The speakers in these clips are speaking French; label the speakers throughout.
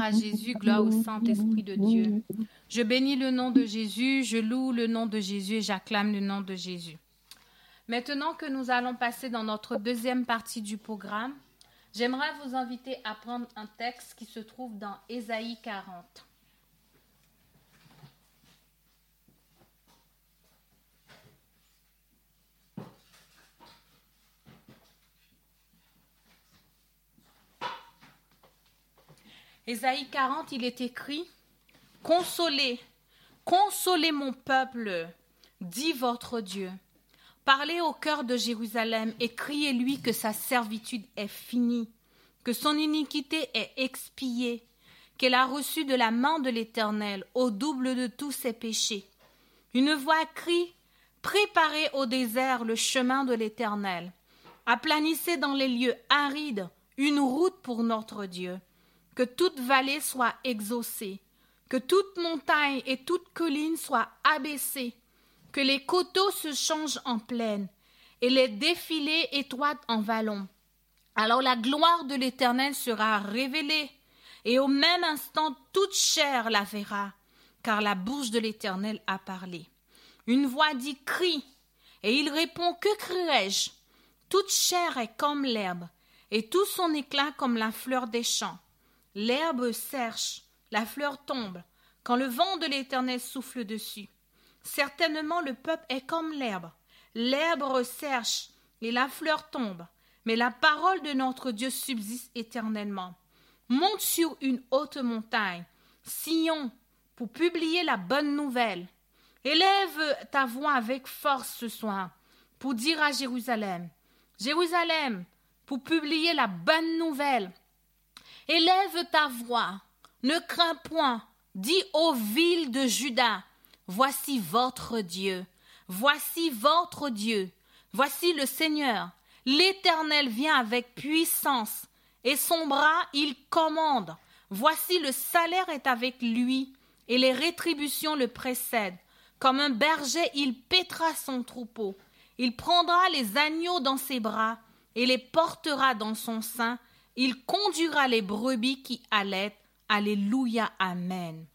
Speaker 1: À Jésus, gloire au Saint-Esprit de Dieu. Je bénis le nom de Jésus, je loue le nom de Jésus et j'acclame le nom de Jésus. Maintenant que nous allons passer dans notre deuxième partie du programme, j'aimerais vous inviter à prendre un texte qui se trouve dans Ésaïe 40. Ésaïe 40, il est écrit Consolez, consolez mon peuple, dit votre Dieu. Parlez au cœur de Jérusalem et criez-lui que sa servitude est finie, que son iniquité est expiée, qu'elle a reçu de la main de l'Éternel au double de tous ses péchés. Une voix crie Préparez au désert le chemin de l'Éternel. Aplanissez dans les lieux arides une route pour notre Dieu que toute vallée soit exaucée, que toute montagne et toute colline soient abaissées, que les coteaux se changent en plaine, et les défilés étroites en vallons. Alors la gloire de l'Éternel sera révélée, et au même instant toute chair la verra, car la bouche de l'Éternel a parlé. Une voix dit crie, et il répond Que crierai-je? Toute chair est comme l'herbe, et tout son éclat comme la fleur des champs. L'herbe sèche, la fleur tombe, quand le vent de l'Éternel souffle dessus. Certainement le peuple est comme l'herbe. L'herbe sèche et la fleur tombe, mais la parole de notre Dieu subsiste éternellement. Monte sur une haute montagne, Sion, pour publier la bonne nouvelle. Élève ta voix avec force ce soir, pour dire à Jérusalem, Jérusalem, pour publier la bonne nouvelle. Élève ta voix, ne crains point, dis aux villes de Juda, Voici votre Dieu, Voici votre Dieu, voici le Seigneur. L'Éternel vient avec puissance, et son bras il commande. Voici le salaire est avec lui, et les rétributions le précèdent. Comme un berger, il pètera son troupeau. Il prendra les agneaux dans ses bras et les portera dans son sein. Il conduira les brebis qui allaitent. Alléluia, Amen.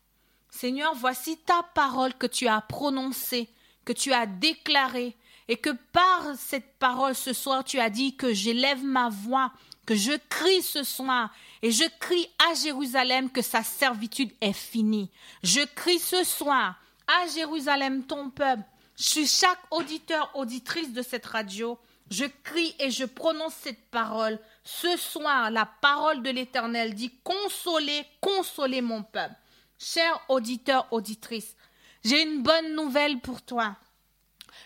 Speaker 1: Seigneur, voici ta parole que tu as prononcée, que tu as déclarée, et que par cette parole ce soir tu as dit que j'élève ma voix, que je crie ce soir, et je crie à Jérusalem que sa servitude est finie. Je crie ce soir à Jérusalem ton peuple. Je chaque auditeur, auditrice de cette radio. Je crie et je prononce cette parole. Ce soir, la parole de l'Éternel dit Consolez, consolez mon peuple. Cher auditeur, auditrice, j'ai une bonne nouvelle pour toi.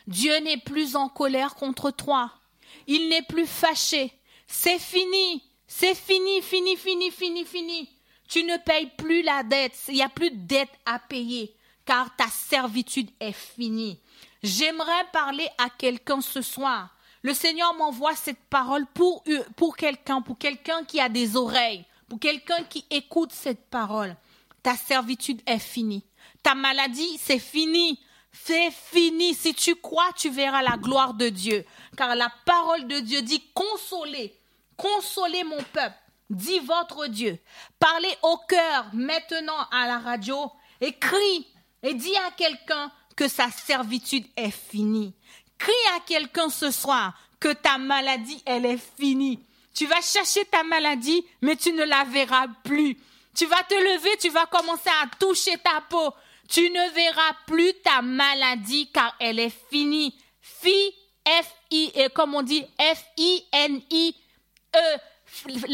Speaker 1: Dieu n'est plus en colère contre toi. Il n'est plus fâché. C'est fini. C'est fini, fini, fini, fini, fini. Tu ne payes plus la dette. Il n'y a plus de dette à payer car ta servitude est finie. J'aimerais parler à quelqu'un ce soir. Le Seigneur m'envoie cette parole pour, pour quelqu'un, pour quelqu'un qui a des oreilles, pour quelqu'un qui écoute cette parole. Ta servitude est finie. Ta maladie, c'est fini. C'est fini. Si tu crois, tu verras la gloire de Dieu. Car la parole de Dieu dit consolez, consolez mon peuple, dit votre Dieu. Parlez au cœur maintenant à la radio et crie et dis à quelqu'un que sa servitude est finie. Crie à quelqu'un ce soir que ta maladie, elle est finie. Tu vas chercher ta maladie, mais tu ne la verras plus. Tu vas te lever, tu vas commencer à toucher ta peau. Tu ne verras plus ta maladie car elle est finie. Fi, F-I, et comme on dit, F-I-N-I-E.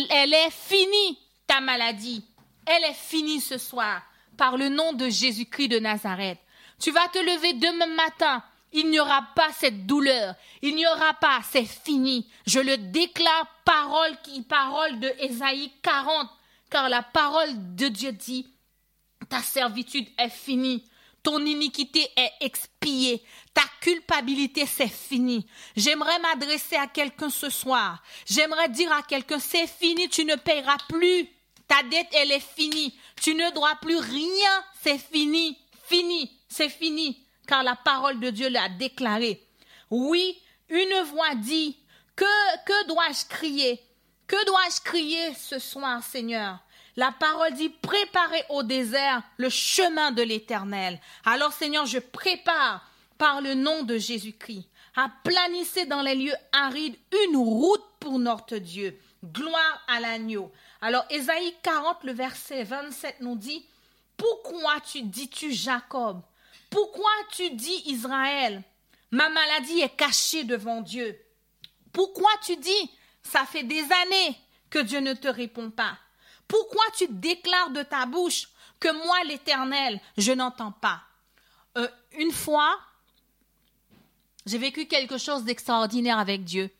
Speaker 1: Elle est finie, ta maladie. Elle est finie ce soir par le nom de Jésus-Christ de Nazareth. Tu vas te lever demain matin. Il n'y aura pas cette douleur. Il n'y aura pas, c'est fini. Je le déclare parole qui, parole de Ésaïe 40. Car la parole de Dieu dit, ta servitude est finie. Ton iniquité est expiée. Ta culpabilité, c'est fini. J'aimerais m'adresser à quelqu'un ce soir. J'aimerais dire à quelqu'un, c'est fini, tu ne payeras plus. Ta dette, elle est finie. Tu ne dois plus rien. C'est fini. Fini. C'est fini. Car la parole de Dieu l'a déclaré. Oui, une voix dit, que, que dois-je crier? Que dois-je crier ce soir, Seigneur? La parole dit, préparez au désert le chemin de l'éternel. Alors, Seigneur, je prépare par le nom de Jésus-Christ. Aplanissez dans les lieux arides une route pour notre Dieu. Gloire à l'agneau. Alors, Ésaïe 40, le verset 27 nous dit, Pourquoi tu dis-tu Jacob? Pourquoi tu dis Israël Ma maladie est cachée devant Dieu? Pourquoi tu dis, ça fait des années que Dieu ne te répond pas? Pourquoi tu déclares de ta bouche que moi, l'Éternel, je n'entends pas? Euh, Une fois, j'ai vécu quelque chose d'extraordinaire avec Dieu.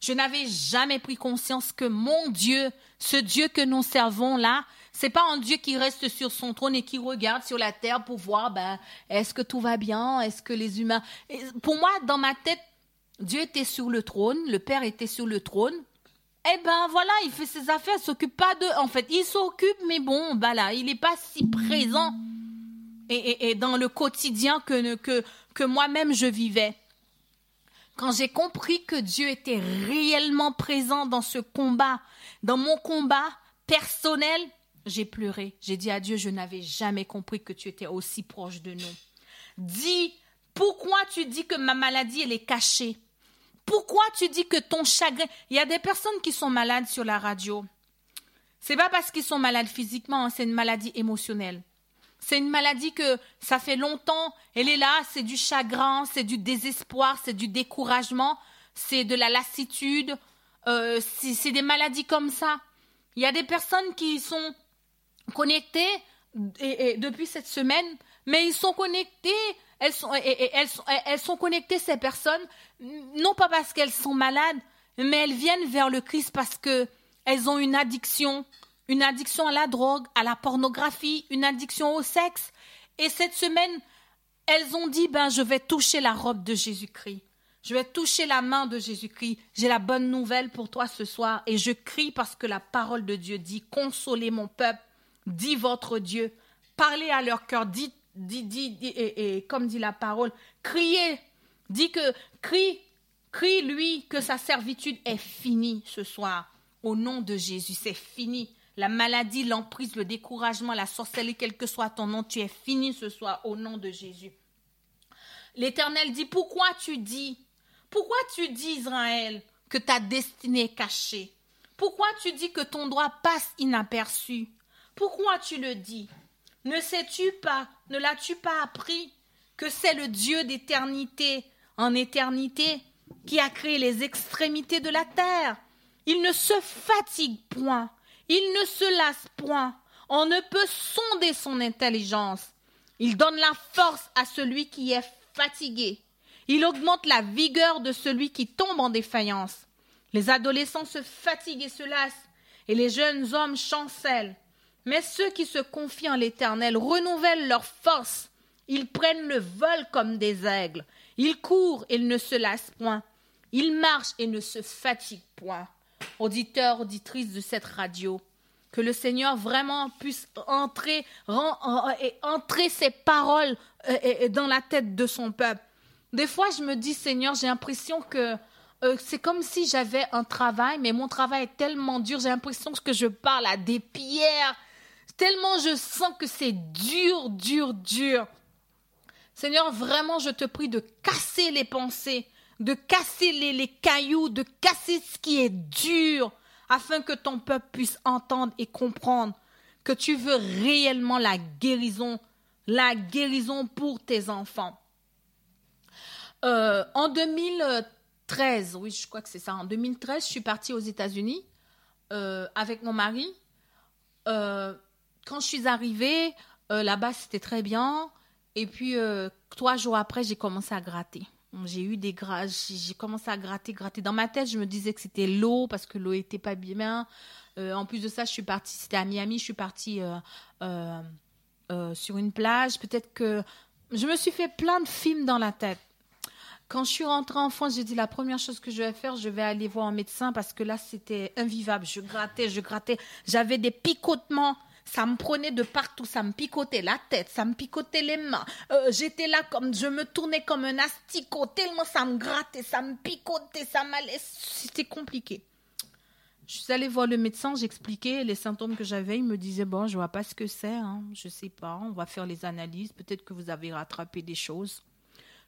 Speaker 1: Je n'avais jamais pris conscience que mon Dieu, ce Dieu que nous servons là, c'est pas un Dieu qui reste sur son trône et qui regarde sur la terre pour voir, ben, est-ce que tout va bien, est-ce que les humains? pour moi, dans ma tête, Dieu était sur le trône, le Père était sur le trône. Eh ben voilà, il fait ses affaires, s'occupe pas de. En fait, il s'occupe, mais bon, ben il n'est pas si présent et, et, dans le quotidien que, que, que moi-même je vivais. Quand j'ai compris que Dieu était réellement présent dans ce combat, dans mon combat personnel, j'ai pleuré. J'ai dit à Dieu, je n'avais jamais compris que tu étais aussi proche de nous. Dis, pourquoi tu dis que ma maladie, elle est cachée? Pourquoi tu dis que ton chagrin... Il y a des personnes qui sont malades sur la radio. C'est pas parce qu'ils sont malades physiquement, hein, c'est une maladie émotionnelle. C'est une maladie que ça fait longtemps, elle est là, c'est du chagrin, c'est du désespoir, c'est du découragement, c'est de la lassitude, euh, c'est des maladies comme ça. Il y a des personnes qui sont connectées et, depuis cette semaine, mais ils sont connectés, elles sont, elles, sont, elles sont connectées, ces personnes, non pas parce qu'elles sont malades, mais elles viennent vers le Christ parce que elles ont une addiction, une addiction à la drogue, à la pornographie, une addiction au sexe. Et cette semaine, elles ont dit, ben, je vais toucher la robe de Jésus-Christ. Je vais toucher la main de Jésus-Christ. J'ai la bonne nouvelle pour toi ce soir. Et je crie parce que la parole de Dieu dit, consolez mon peuple, dit votre Dieu. Parlez à leur cœur, dit, dit, dit, et, comme dit la parole, criez, dit que, crie, crie lui que sa servitude est finie ce soir. Au nom de Jésus, c'est fini. La maladie, l'emprise, le découragement, la sorcellerie, quel que soit ton nom, tu es fini ce soir au nom de Jésus. L'Éternel dit, pourquoi tu dis, pourquoi tu dis Israël que ta destinée est cachée? Pourquoi tu dis que ton droit passe inaperçu? Pourquoi tu le dis? Ne sais-tu pas, ne l'as-tu pas appris que c'est le Dieu d'éternité en éternité qui a créé les extrémités de la terre? Il ne se fatigue point il ne se lasse point. On ne peut sonder son intelligence. Il donne la force à celui qui est fatigué. Il augmente la vigueur de celui qui tombe en défaillance. Les adolescents se fatiguent et se lassent, et les jeunes hommes chancellent. Mais ceux qui se confient en l'Éternel renouvellent leur force. Ils prennent le vol comme des aigles. Ils courent et ne se lassent point. Ils marchent et ne se fatiguent point auditeurs, auditrices de cette radio, que le Seigneur vraiment puisse entrer, et entrer ses paroles euh, dans la tête de son peuple. Des fois, je me dis, Seigneur, j'ai l'impression que euh, c'est comme si j'avais un travail, mais mon travail est tellement dur, j'ai l'impression que je parle à des pierres, tellement je sens que c'est dur, dur, dur. Seigneur, vraiment, je te prie de casser les pensées, de casser les, cailloux, de casser ce qui est dur, afin que ton peuple puisse entendre et comprendre que tu veux réellement la guérison, la guérison pour tes enfants. Euh, en 2013, oui, je crois que c'est ça, en 2013, je suis partie aux États-Unis euh, avec mon mari. Euh, quand je suis arrivée, là-bas, c'était très bien. Et puis, trois jours après, j'ai commencé à gratter. J'ai eu des gras, j'ai commencé à gratter, gratter. Dans ma tête, je me disais que c'était l'eau parce que l'eau était pas bien. Euh, en plus de ça, je suis partie, c'était à Miami, je suis partie euh, euh, sur une plage. Peut-être que je me suis fait plein de films dans la tête. Quand je suis rentrée en France, j'ai dit la première chose que je vais faire, je vais aller voir un médecin parce que là, c'était invivable. Je grattais, je grattais. J'avais des picotements ça me prenait de partout, ça me picotait la tête, ça me picotait les mains. Euh, j'étais là comme, je me tournais comme un asticot, tellement ça me grattait, ça me picotait, ça m'allait. C'était compliqué. Je suis allée voir le médecin, j'expliquais les symptômes que j'avais. Il me disait Bon, je vois pas ce que c'est, hein. je sais pas, on va faire les analyses, peut-être que vous avez rattrapé des choses.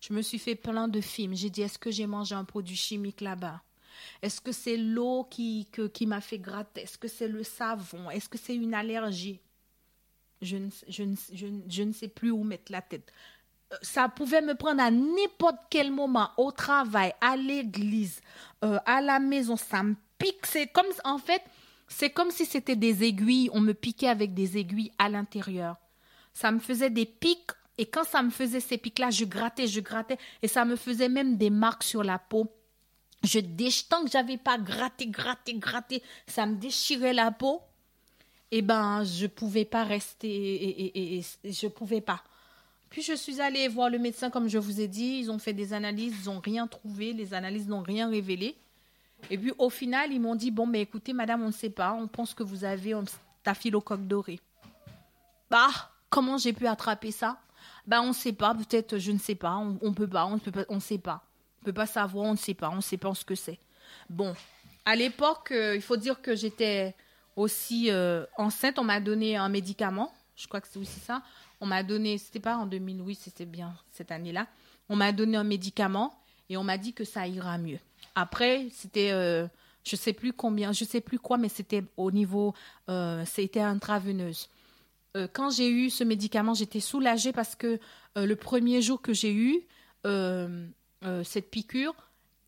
Speaker 1: Je me suis fait plein de films. J'ai dit Est-ce que j'ai mangé un produit chimique là-bas? Est-ce que c'est l'eau qui, qui m'a fait gratter? Est-ce que c'est le savon? Est-ce que c'est une allergie? Je ne, je, je, ne sais plus où mettre la tête. Euh, ça pouvait me prendre à n'importe quel moment, au travail, à l'église, euh, à la maison. Ça me pique. C'est comme, en fait, c'est comme si c'était des aiguilles. On me piquait avec des aiguilles à l'intérieur. Ça me faisait des pics. Et quand ça me faisait ces pics-là, je grattais, je grattais. Et ça me faisait même des marques sur la peau. Je tant que j'avais pas gratté, gratté, gratté, ça me déchirait la peau. Et eh ben, je pouvais pas rester et, et, je pouvais pas. Puis je suis allée voir le médecin, comme je vous ai dit. Ils ont fait des analyses, ils n'ont rien trouvé, les analyses n'ont rien révélé. Et puis au final, ils m'ont dit Bon, mais écoutez, madame, on ne sait pas, on pense que vous avez un staphylocoque doré. Bah, comment j'ai pu attraper ça? Bah, on ne sait pas, peut-être, je ne sais pas, on ne peut pas, on ne on sait pas. On peut pas savoir, on ne sait pas, on ne sait pas ce que c'est. Bon, à l'époque, euh, il faut dire que j'étais aussi euh, enceinte. On m'a donné un médicament. Je crois que c'est aussi ça. On m'a donné, c'était pas en 2000, oui, c'était bien cette année-là. On m'a donné un médicament et on m'a dit que ça ira mieux. Après, c'était, euh, je sais plus combien, je sais plus quoi, mais c'était au niveau, c'était intraveineuse. quand j'ai eu ce médicament, j'étais soulagée parce que le premier jour que j'ai eu, euh, cette piqûre,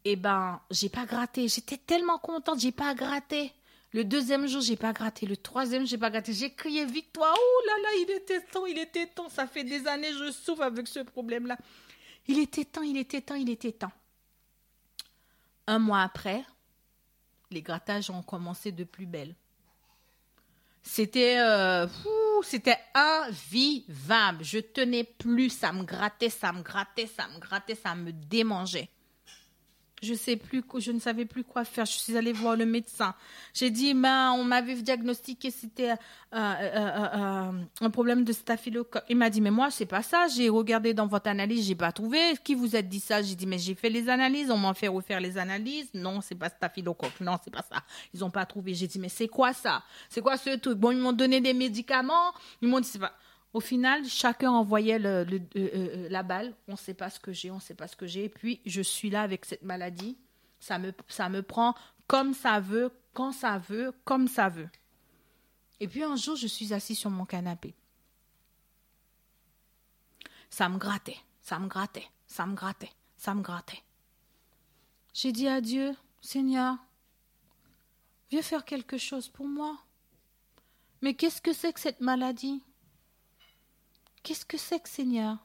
Speaker 1: et eh ben, j'ai pas gratté. J'étais tellement contente, j'ai pas gratté. Le deuxième jour, j'ai pas gratté. Le troisième, j'ai pas gratté. J'ai crié victoire. Oh là là, il était temps, il était temps. Ça fait des années, je souffre avec ce problème-là. Il était temps, il était temps, il était temps. Un mois après, les grattages ont commencé de plus belle. C'était euh, c'était invivable. Je tenais plus, ça me grattait, ça me grattait, ça me grattait, ça me démangeait. Je ne savais plus quoi faire. Je suis allée voir le médecin. J'ai dit, ben, on m'avait diagnostiqué c'était euh, euh, euh, un problème de staphylocoque. Il m'a dit, mais moi, c'est pas ça. J'ai regardé dans votre analyse, j'ai pas trouvé. Qui vous a dit ça? J'ai dit, mais j'ai fait les analyses. On m'a fait refaire les analyses. Non, c'est pas staphylocoque. Non, c'est pas ça. Ils ont pas trouvé. J'ai dit, mais c'est quoi ça? C'est quoi ce truc? Bon, ils m'ont donné des médicaments. Ils m'ont dit, c'est pas. Au final, chacun envoyait le, euh, euh, la balle. On ne sait pas ce que j'ai, on ne sait pas ce que j'ai. Et puis, je suis là avec cette maladie. Ça me, ça me prend comme ça veut, quand ça veut, comme ça veut. Et puis un jour, je suis assis sur mon canapé. Ça me grattait, ça me grattait, ça me grattait, ça me grattait. J'ai dit à Dieu, Seigneur, viens faire quelque chose pour moi. Mais qu'est-ce que c'est que cette maladie? Qu'est-ce que c'est que Seigneur?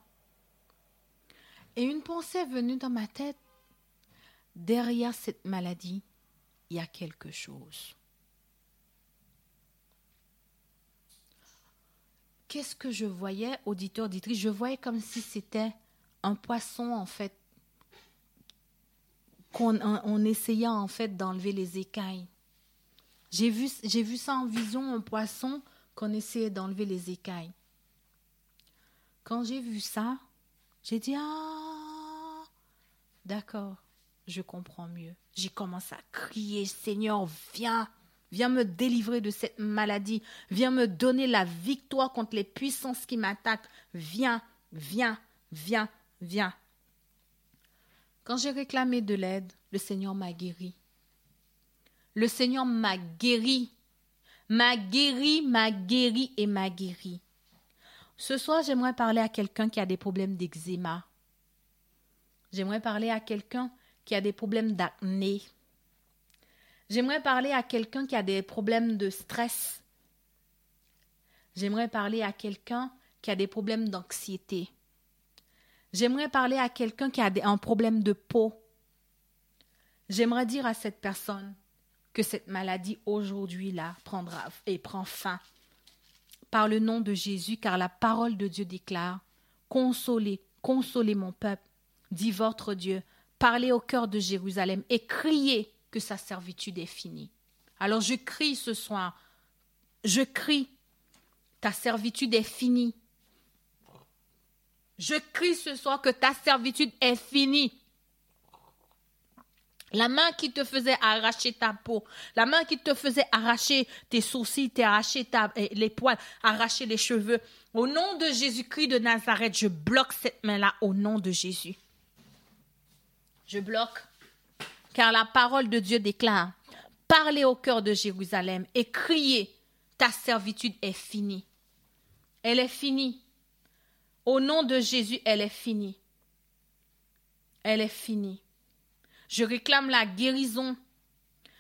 Speaker 1: Et une pensée est venue dans ma tête. Derrière cette maladie, il y a quelque chose. Qu'est-ce que je voyais, auditeur, auditrice? Je voyais comme si c'était un poisson, en fait, qu'on on essayait, en fait, d'enlever les écailles. J'ai vu, j'ai vu ça en vision, un poisson qu'on essayait d'enlever les écailles. Quand j'ai vu ça, j'ai dit Ah, d'accord, je comprends mieux. J'ai commencé à crier Seigneur, viens, viens me délivrer de cette maladie, viens me donner la victoire contre les puissances qui m'attaquent. Viens, viens, viens, viens. Quand j'ai réclamé de l'aide, le Seigneur m'a guéri. Le Seigneur m'a guéri, m'a guéri, m'a guéri et m'a guéri. Ce soir, j'aimerais parler à quelqu'un qui a des problèmes d'eczéma. J'aimerais parler à quelqu'un qui a des problèmes d'acné. J'aimerais parler à quelqu'un qui a des problèmes de stress. J'aimerais parler à quelqu'un qui a des problèmes d'anxiété. J'aimerais parler à quelqu'un qui a un problème de peau. J'aimerais dire à cette personne que cette maladie aujourd'hui-là prendra et prend fin par le nom de Jésus, car la parole de Dieu déclare Consolez, consolez mon peuple, dit votre Dieu, parlez au cœur de Jérusalem et criez que sa servitude est finie. Alors je crie ce soir, je crie, ta servitude est finie. Je crie ce soir que ta servitude est finie. La main qui te faisait arracher ta peau, la main qui te faisait arracher tes sourcils, t'arracher eh, les poils, arracher les cheveux. Au nom de Jésus-Christ de Nazareth, je bloque cette main-là au nom de Jésus. Je bloque, car la parole de Dieu déclare, parlez au cœur de Jérusalem et criez, ta servitude est finie. Elle est finie. Au nom de Jésus, elle est finie. Elle est finie. Je réclame la guérison.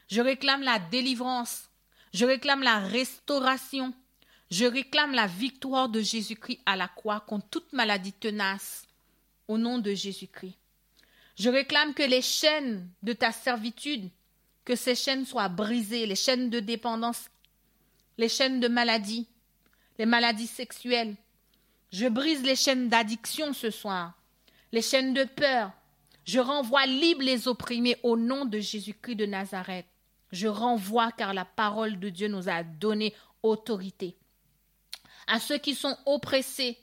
Speaker 1: Je réclame la délivrance. Je réclame la restauration. Je réclame la victoire de Jésus-Christ à la croix contre toute maladie tenace. Au nom de Jésus-Christ. Je réclame que les chaînes de ta servitude, que ces chaînes soient brisées, les chaînes de dépendance, les chaînes de maladie, les maladies sexuelles. Je brise les chaînes d'addiction ce soir, les chaînes de peur, je renvoie libre les opprimés au nom de Jésus-Christ de Nazareth. Je renvoie car la parole de Dieu nous a donné autorité. À ceux qui sont oppressés,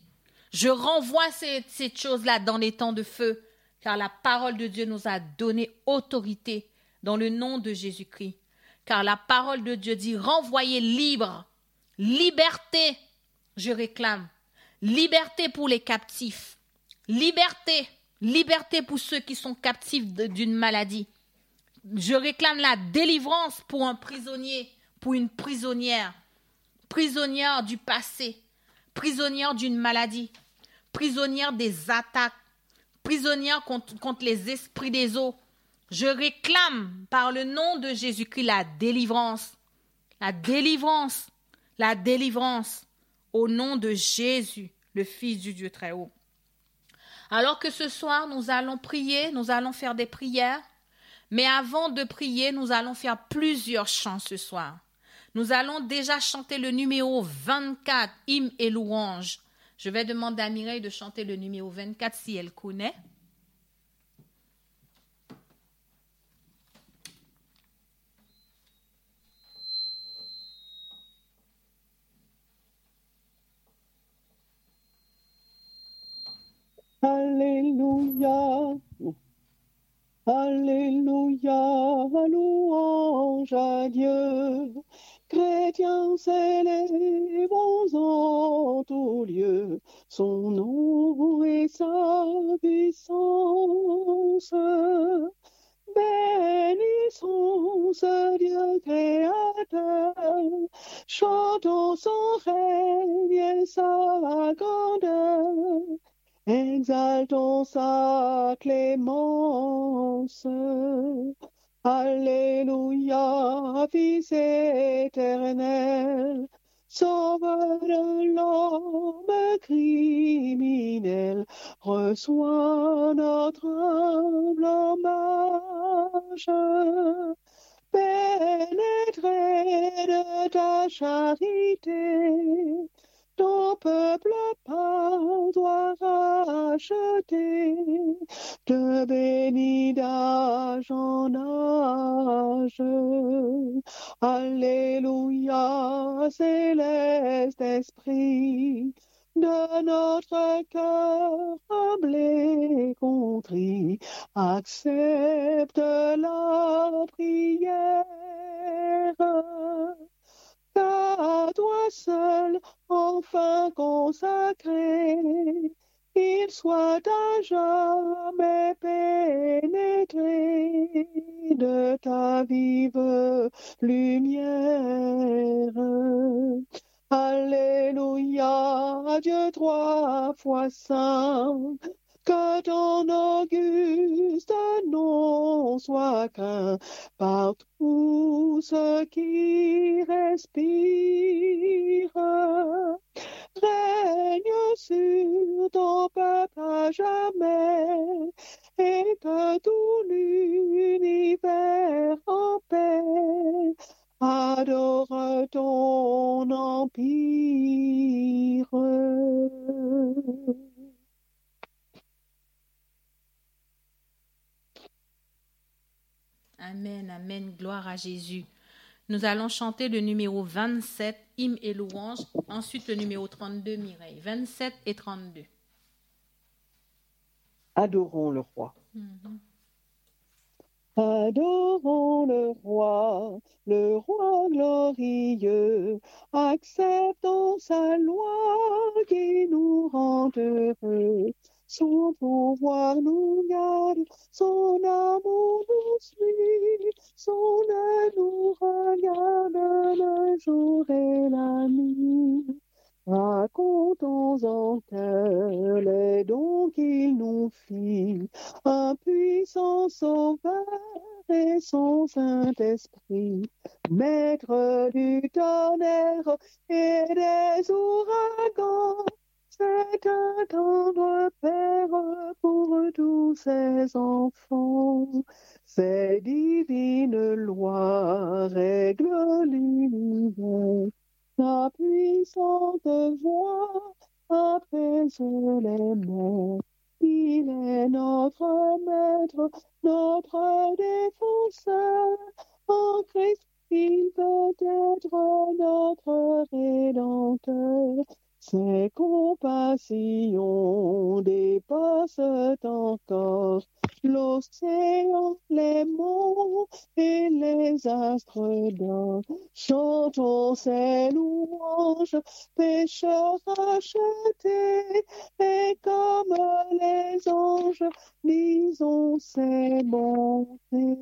Speaker 1: je renvoie ces, choses-là dans les temps de feu, car la parole de Dieu nous a donné autorité dans le nom de Jésus-Christ. Car la parole de Dieu dit renvoyez libre, liberté, je réclame, liberté pour les captifs, liberté Liberté pour ceux qui sont captifs d'une maladie. Je réclame la délivrance pour un prisonnier, pour une prisonnière, prisonnière du passé, prisonnière d'une maladie, prisonnière des attaques, prisonnière contre, les esprits des eaux. Je réclame par le nom de Jésus-Christ la délivrance, la délivrance, la délivrance. Au nom de Jésus, le Fils du Dieu très haut. Alors que ce soir, nous allons prier, nous allons faire des prières. Mais avant de prier, nous allons faire plusieurs chants ce soir. Nous allons déjà chanter le numéro 24, hymne et louange. Je vais demander à Mireille de chanter le numéro 24 si elle connaît.
Speaker 2: Alléluia. Alléluia, louange à Dieu. Chrétiens célébrons en tout lieu son nom et sa puissance. Bénissons ce Dieu créateur, chantons son règne et sa grandeur. Exaltons sa clémence. Alléluia, Fils éternel, Sauveur de l'homme criminel, reçois notre humble hommage. Pénétré de ta charité, ton peuple par toi racheté, te bénit d'âge en âge. Alléluia, céleste esprit, de notre cœur humble et contrit, accepte la prière. Qu'à toi seul, enfin consacré, il soit à jamais pénétré de ta vive lumière. Alléluia, Dieu trois fois saint, que ton auguste nom soit craint par tous ceux qui respirent. Règne sur ton peuple à jamais et que tout l'univers en paix adore ton empire.
Speaker 1: Amen, amen, gloire à Jésus. Nous allons chanter le numéro 27, hymne et louange. Ensuite, le numéro 32, Mireille. 27 et 32.
Speaker 2: Adorons le roi. Adorons le roi, le roi glorieux, acceptons sa loi qui nous rend heureux. Son pouvoir nous garde, son amour nous suit, son aide nous regarde le jour et la nuit. Racontons en cœur les dons qu'il nous fit, un puissant sauveur et son Saint-Esprit, maître du tonnerre et des ouragans. C'est un tendre Père pour tous ses enfants. Ses divines lois règlent l'univers. Sa puissante voix apaise les mers. Il est notre maître, notre défenseur. En Christ, il peut être notre rédempteur. Ses compassions dépassent encore l'océan, les monts et les astres d'or. Chantons ses louanges, pécheurs rachetés, et comme les anges, lisons ses bontés.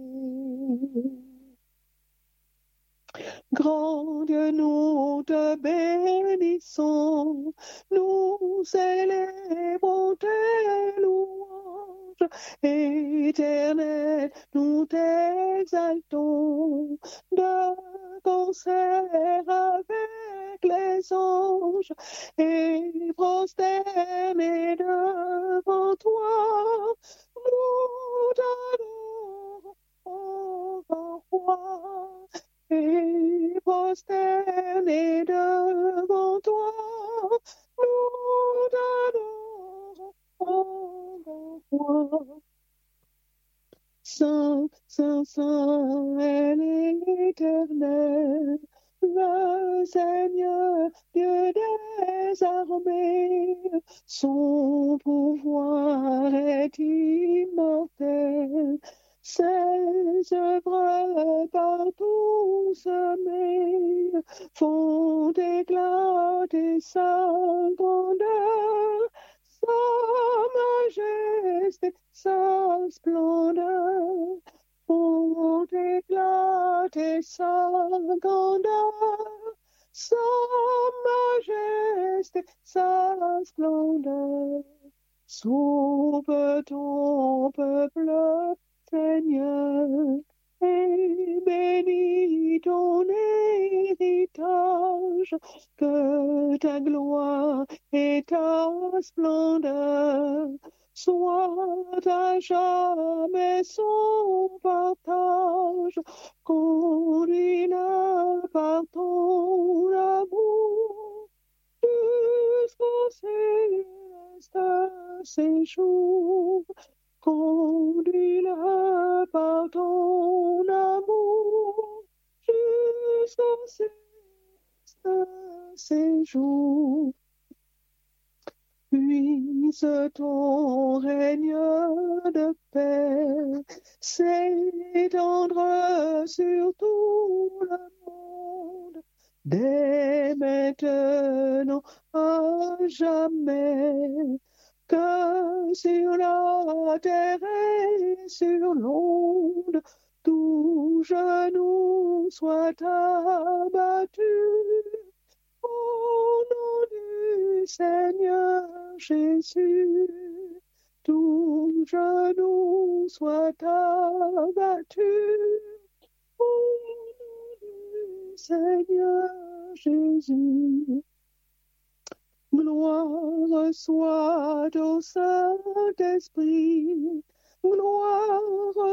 Speaker 2: Grand Dieu, nous te bénissons, nous célébrons tes louanges. Éternel, nous t'exaltons de concert avec les anges et prosternés devant toi. Nous t'adorons, ô roi. Et prosternés devant toi, nous t'adorons Saint, Saint, Saint est l'éternel, le Seigneur, Dieu des armées, son pouvoir est immortel. Œuvres partout semées font éclater sa grandeur, sa majesté, sa splendeur font éclater sa grandeur, sa majesté, sa splendeur. Sauve ton peuple, Seigneur, et bénis ton héritage, que ta gloire et ta splendeur soit à jamais son partage, conduis-le par ton amour jusqu'au céleste séjour. Conduis-le par ton amour céleste séjour. Puisse ton règne de paix s'étendre sur tout le monde, dès maintenant à jamais, que sur la terre et sur l'onde, tout genou soit abattu. Au nom du Seigneur Jésus, tout genou soit abattu. Au nom du Seigneur Jésus. Gloire soit au Saint-Esprit, gloire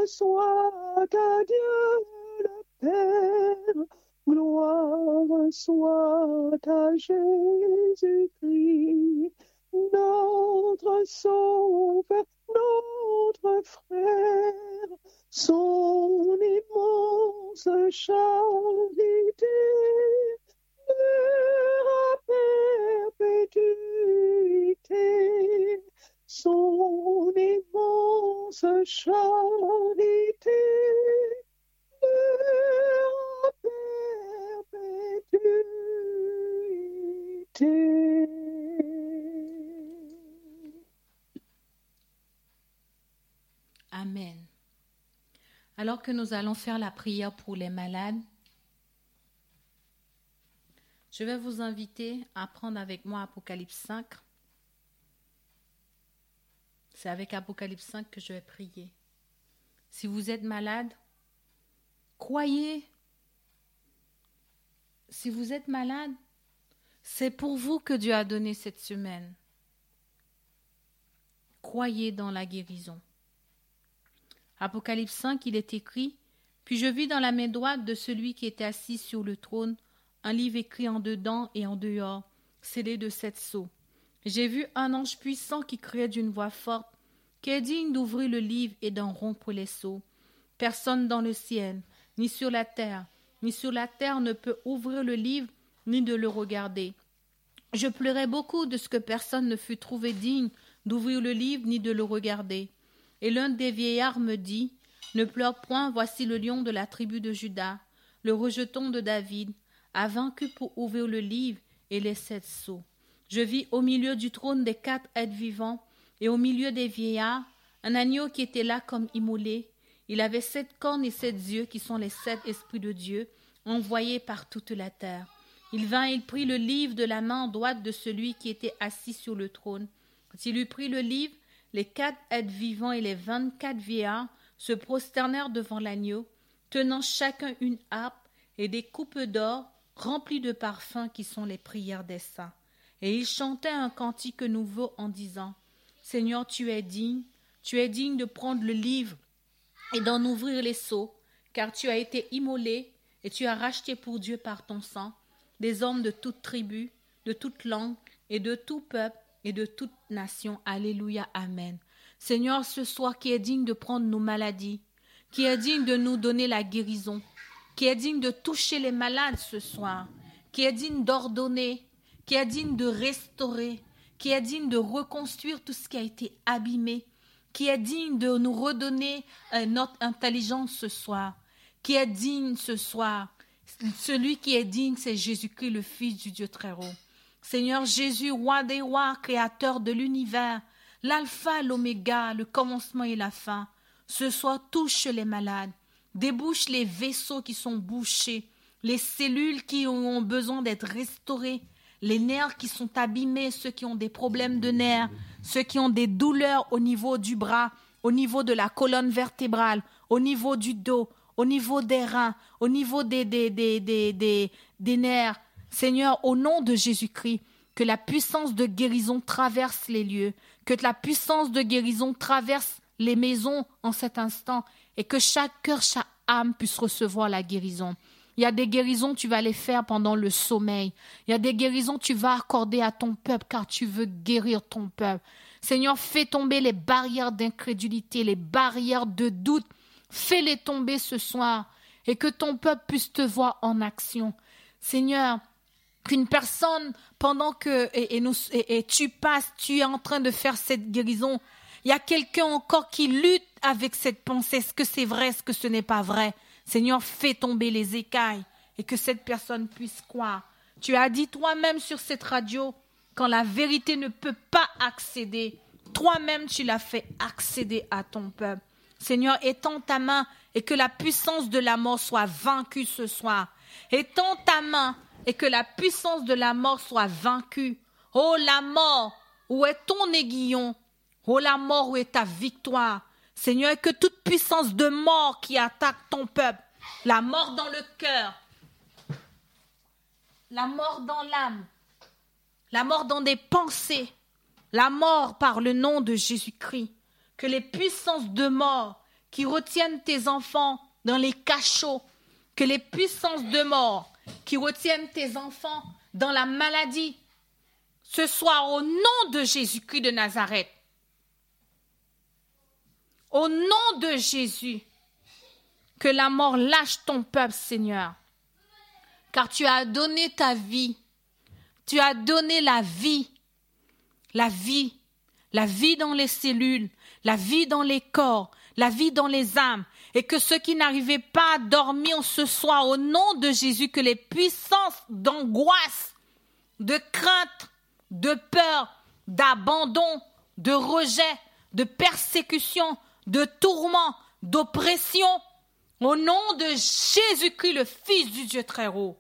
Speaker 2: soit à Dieu le Père, gloire soit à Jésus-Christ, notre Sauveur, notre frère, son immense charité à son immense charité.
Speaker 1: Amen. Alors que nous allons faire la prière pour les malades, je vais vous inviter à prendre avec moi Apocalypse 5. C'est avec Apocalypse 5 que je vais prier. Si vous êtes malade, croyez. Si vous êtes malade, c'est pour vous que Dieu a donné cette semaine. Croyez dans la guérison. Apocalypse 5, il est écrit Puis je vis dans la main droite de celui qui était assis sur le trône un livre écrit en dedans et en dehors, scellé de sept sceaux. J'ai vu un ange puissant qui criait d'une voix forte qui est digne d'ouvrir le livre et d'en rompre les sceaux. Personne dans le ciel, ni sur la terre, ni sur la terre ne peut ouvrir le livre, ni de le regarder. Je pleurais beaucoup de ce que personne ne fut trouvé digne d'ouvrir le livre, ni de le regarder. Et l'un des vieillards me dit Ne pleure point, voici le lion de la tribu de Judas, le rejeton de David, a vaincu pour ouvrir le livre et les sept sceaux. Je vis au milieu du trône des quatre êtres vivants et au milieu des vieillards un agneau qui était là comme immolé. Il avait sept cornes et sept yeux qui sont les sept esprits de Dieu envoyés par toute la terre. Il vint et il prit le livre de la main droite de celui qui était assis sur le trône. Quand il eut pris le livre, les quatre êtres vivants et les vingt-quatre vieillards se prosternèrent devant l'agneau, tenant chacun une harpe et des coupes d'or remplis de parfums qui sont les prières des saints. Et ils chantaient un cantique nouveau en disant Seigneur, tu es digne, tu es digne de prendre le livre et d'en ouvrir les seaux, car tu as été immolé, et tu as racheté pour Dieu par ton sang des hommes de toute tribu, de toute langue et de tout peuple et de toute nation. Alléluia, Amen. Seigneur, ce soir qui est digne de prendre nos maladies, qui est digne de nous donner la guérison, qui est digne de toucher les malades ce soir, qui est digne d'ordonner, qui est digne de restaurer, qui est digne de reconstruire tout ce qui a été abîmé, qui est digne de nous redonner notre intelligence ce soir, qui est digne ce soir. Celui qui est digne, c'est Jésus-Christ, le Fils du Dieu très haut. Seigneur Jésus, roi des rois, créateur de l'univers, l'alpha, l'oméga, le commencement et la fin. Ce soir, touche les malades, débouche les vaisseaux qui sont bouchés, les cellules qui ont besoin d'être restaurées, les nerfs qui sont abîmés, ceux qui ont des problèmes de nerfs, ceux qui ont des douleurs au niveau du bras, au niveau de la colonne vertébrale, au niveau du dos, au niveau des reins, au niveau des, des, des, des, des nerfs. Seigneur, au nom de Jésus-Christ, que la puissance de guérison traverse les lieux, que la puissance de guérison traverse les maisons en cet instant et que chaque cœur, chaque âme puisse recevoir la guérison. Il y a des guérisons, tu vas les faire pendant le sommeil. Il y a des guérisons, tu vas accorder à ton peuple car tu veux guérir ton peuple. Seigneur, fais tomber les barrières d'incrédulité, les barrières de doute. Fais-les tomber ce soir et que ton peuple puisse te voir en action. Seigneur, qu'une personne, pendant que tu passes, tu es en train de faire cette guérison, il y a quelqu'un encore qui lutte avec cette pensée. Est-ce que c'est vrai, est-ce que ce n'est pas vrai? Seigneur, fais tomber les écailles et que cette personne puisse croire. Tu as dit toi-même sur cette radio, quand la vérité ne peut pas accéder, toi-même tu l'as fait accéder à ton peuple. Seigneur, étends ta main et que la puissance de la mort soit vaincue ce soir. Étends ta main et que la puissance de la mort soit vaincue. Oh la mort, où est ton aiguillon? Oh la mort, où est ta victoire? Seigneur, que toute puissance de mort qui attaque ton peuple, la mort dans le cœur, la mort dans l'âme, la mort dans des pensées, la mort par le nom de Jésus-Christ, que les puissances de mort qui retiennent tes enfants dans les cachots, que les puissances de mort qui retiennent tes enfants dans la maladie, ce soir au nom de Jésus-Christ de Nazareth, au nom de Jésus, que la mort lâche ton peuple, Seigneur. Car tu as donné ta vie. Tu as donné la vie. La vie. La vie dans les cellules. La vie dans les corps. La vie dans les âmes. Et que ceux qui n'arrivaient pas à dormir ce soir, au nom de Jésus, que les puissances d'angoisse, de crainte, de peur, d'abandon, de rejet, de persécution, de tourment, d'oppression, au nom de Jésus-Christ, le Fils du Dieu très haut.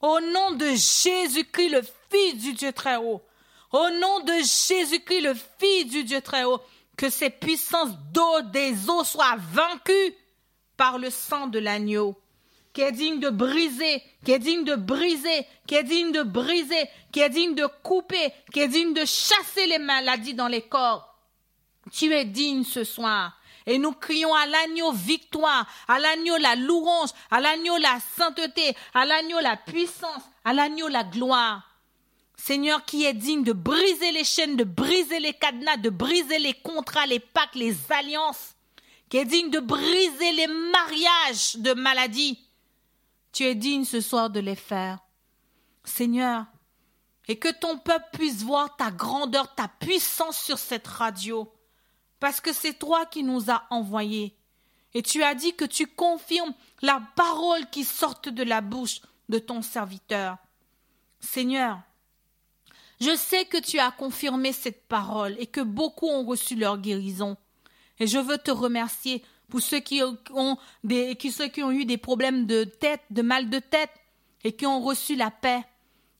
Speaker 1: Au nom de Jésus-Christ, le Fils du Dieu très haut. Au nom de Jésus-Christ, le Fils du Dieu très haut. Que ces puissances d'eau des eaux soient vaincues par le sang de l'agneau. Qui est digne de briser, qui est digne de briser, qui est digne de briser, qui est digne de couper, qui est digne de chasser les maladies dans les corps. Tu es digne ce soir. Et nous crions à l'agneau victoire, à l'agneau la louange, à l'agneau la sainteté, à l'agneau la puissance, à l'agneau la gloire. Seigneur qui est digne de briser les chaînes, de briser les cadenas, de briser les contrats, les pactes, les alliances, qui est digne de briser les mariages de maladie. Tu es digne ce soir de les faire. Seigneur, et que ton peuple puisse voir ta grandeur, ta puissance sur cette radio parce que c'est toi qui nous as envoyés. Et tu as dit que tu confirmes la parole qui sort de la bouche de ton serviteur. Seigneur, je sais que tu as confirmé cette parole et que beaucoup ont reçu leur guérison. Et je veux te remercier pour ceux qui ont, ceux qui ont eu des problèmes de tête, de mal de tête, et qui ont reçu la paix.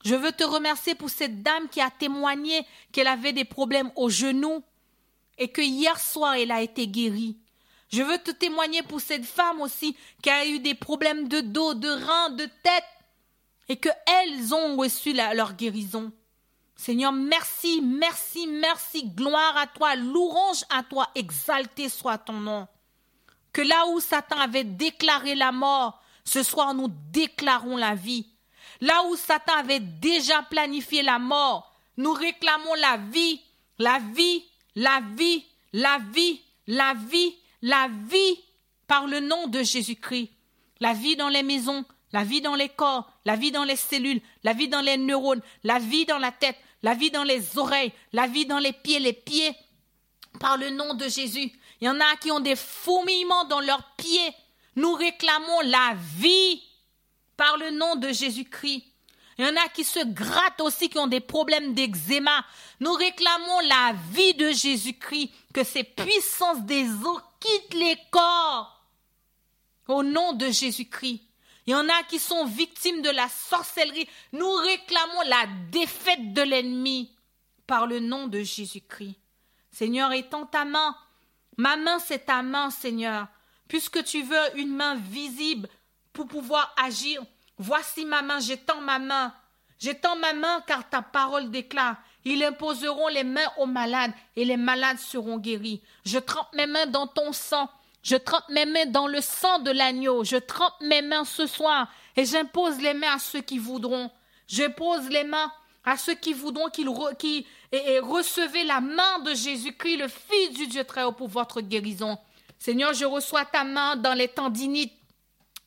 Speaker 1: Je veux te remercier pour cette dame qui a témoigné qu'elle avait des problèmes aux genoux et que hier soir elle a été guérie. Je veux te témoigner pour cette femme aussi qui a eu des problèmes de dos, de reins, de tête et que elles ont reçu leur guérison. Seigneur, merci, merci, merci, gloire à toi, louange à toi, exalté soit ton nom. Que là où Satan avait déclaré la mort, Ce soir, nous déclarons la vie. Là où Satan avait déjà planifié la mort, nous réclamons la vie, la vie, la vie, la vie, la vie, la vie par le nom de Jésus-Christ. La vie dans les maisons, la vie dans les corps, la vie dans les cellules, la vie dans les neurones, la vie dans la tête, la vie dans les oreilles, la vie dans les pieds, les pieds par le nom de Jésus. Il y en a qui ont des fourmillements dans leurs pieds. Nous réclamons la vie par le nom de Jésus-Christ. Il y en a qui se grattent aussi, qui ont des problèmes d'eczéma. Nous réclamons la vie de Jésus-Christ, que ces puissances des eaux quittent les corps. Au nom de Jésus-Christ. Il y en a qui sont victimes de la sorcellerie. Nous réclamons la défaite de l'ennemi par le nom de Jésus-Christ. Seigneur, étends ta main. Ma main, c'est ta main, Seigneur. Puisque tu veux une main visible pour pouvoir agir, voici ma main, j'étends ma main. J'étends ma main car ta parole déclare. Ils imposeront les mains aux malades et les malades seront guéris. Je trempe mes mains dans ton sang je trempe mes mains dans le sang de l'agneau. Je trempe mes mains ce soir et j'impose les mains à ceux qui voudront. Je pose les mains à ceux qui voudront qu'ils qui, et, recevez la main de Jésus-Christ, le Fils du Dieu très haut, pour votre guérison. Seigneur, je reçois ta main dans les tendinites,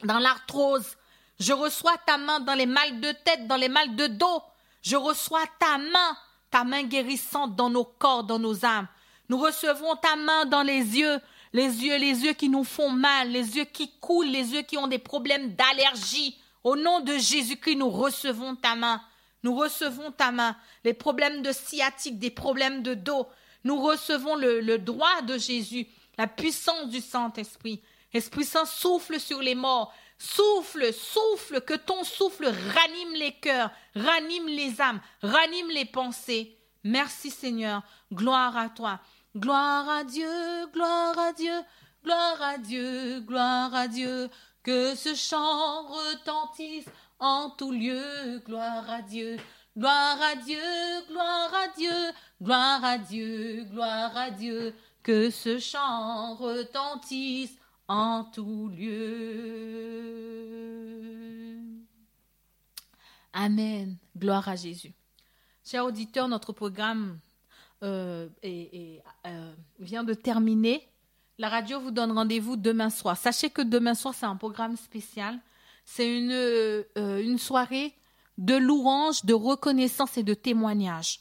Speaker 1: dans l'arthrose. Je reçois ta main dans les mal de tête, dans les mal de dos. Je reçois ta main, ta main guérissante dans nos corps, dans nos âmes. Nous recevons ta main dans les yeux, les yeux, les yeux qui nous font mal, les yeux qui coulent, les yeux qui ont des problèmes d'allergie. Au nom de Jésus-Christ, nous recevons ta main. Nous recevons ta main. Les problèmes de sciatique, des problèmes de dos. Nous recevons le, le droit de Jésus, la puissance du Saint-Esprit. Esprit Saint, souffle sur les morts. Souffle, souffle, que ton souffle ranime les cœurs, ranime les âmes, ranime les pensées. Merci Seigneur. Gloire à toi. Gloire à Dieu, gloire à Dieu, gloire à Dieu, gloire à Dieu, que ce chant retentisse en tout lieu, gloire à Dieu. Gloire à Dieu, gloire à Dieu, gloire à Dieu, gloire à Dieu, que ce chant retentisse en tout lieu. Amen. Gloire à Jésus. Chers auditeurs, notre programme euh, euh, vient de terminer. La radio vous donne rendez-vous demain soir. Sachez que demain soir, c'est un programme spécial. C'est une, euh, une soirée de louange, de reconnaissance et de témoignage.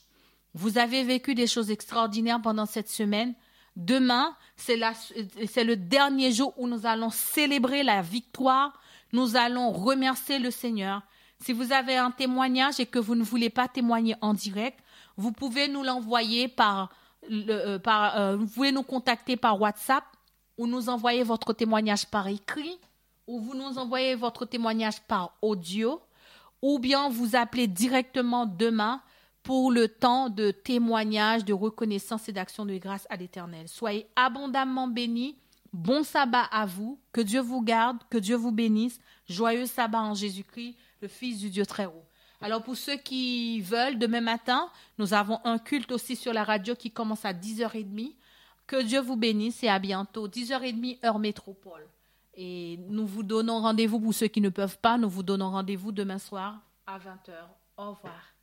Speaker 1: Vous avez vécu des choses extraordinaires pendant cette semaine. Demain, c'est le dernier jour où nous allons célébrer la victoire. Nous allons remercier le Seigneur. Si vous avez un témoignage et que vous ne voulez pas témoigner en direct, vous pouvez nous l'envoyer par, euh, euh, vous pouvez nous contacter par WhatsApp ou nous envoyer votre témoignage par écrit ou vous nous envoyez votre témoignage par audio ou bien vous appelez directement demain pour le temps de témoignage, de reconnaissance et d'action de grâce à l'Éternel. Soyez abondamment bénis. Bon sabbat à vous. Que Dieu vous garde, que Dieu vous bénisse. Joyeux sabbat en Jésus-Christ, le Fils du Dieu très haut. Alors pour ceux qui veulent, demain matin, nous avons un culte aussi sur la radio qui commence à 10h30. Que Dieu vous bénisse et à bientôt. 10h30 heure métropole. Et nous vous donnons rendez-vous pour ceux qui ne peuvent pas. Nous vous donnons rendez-vous demain soir à 20h. Au revoir.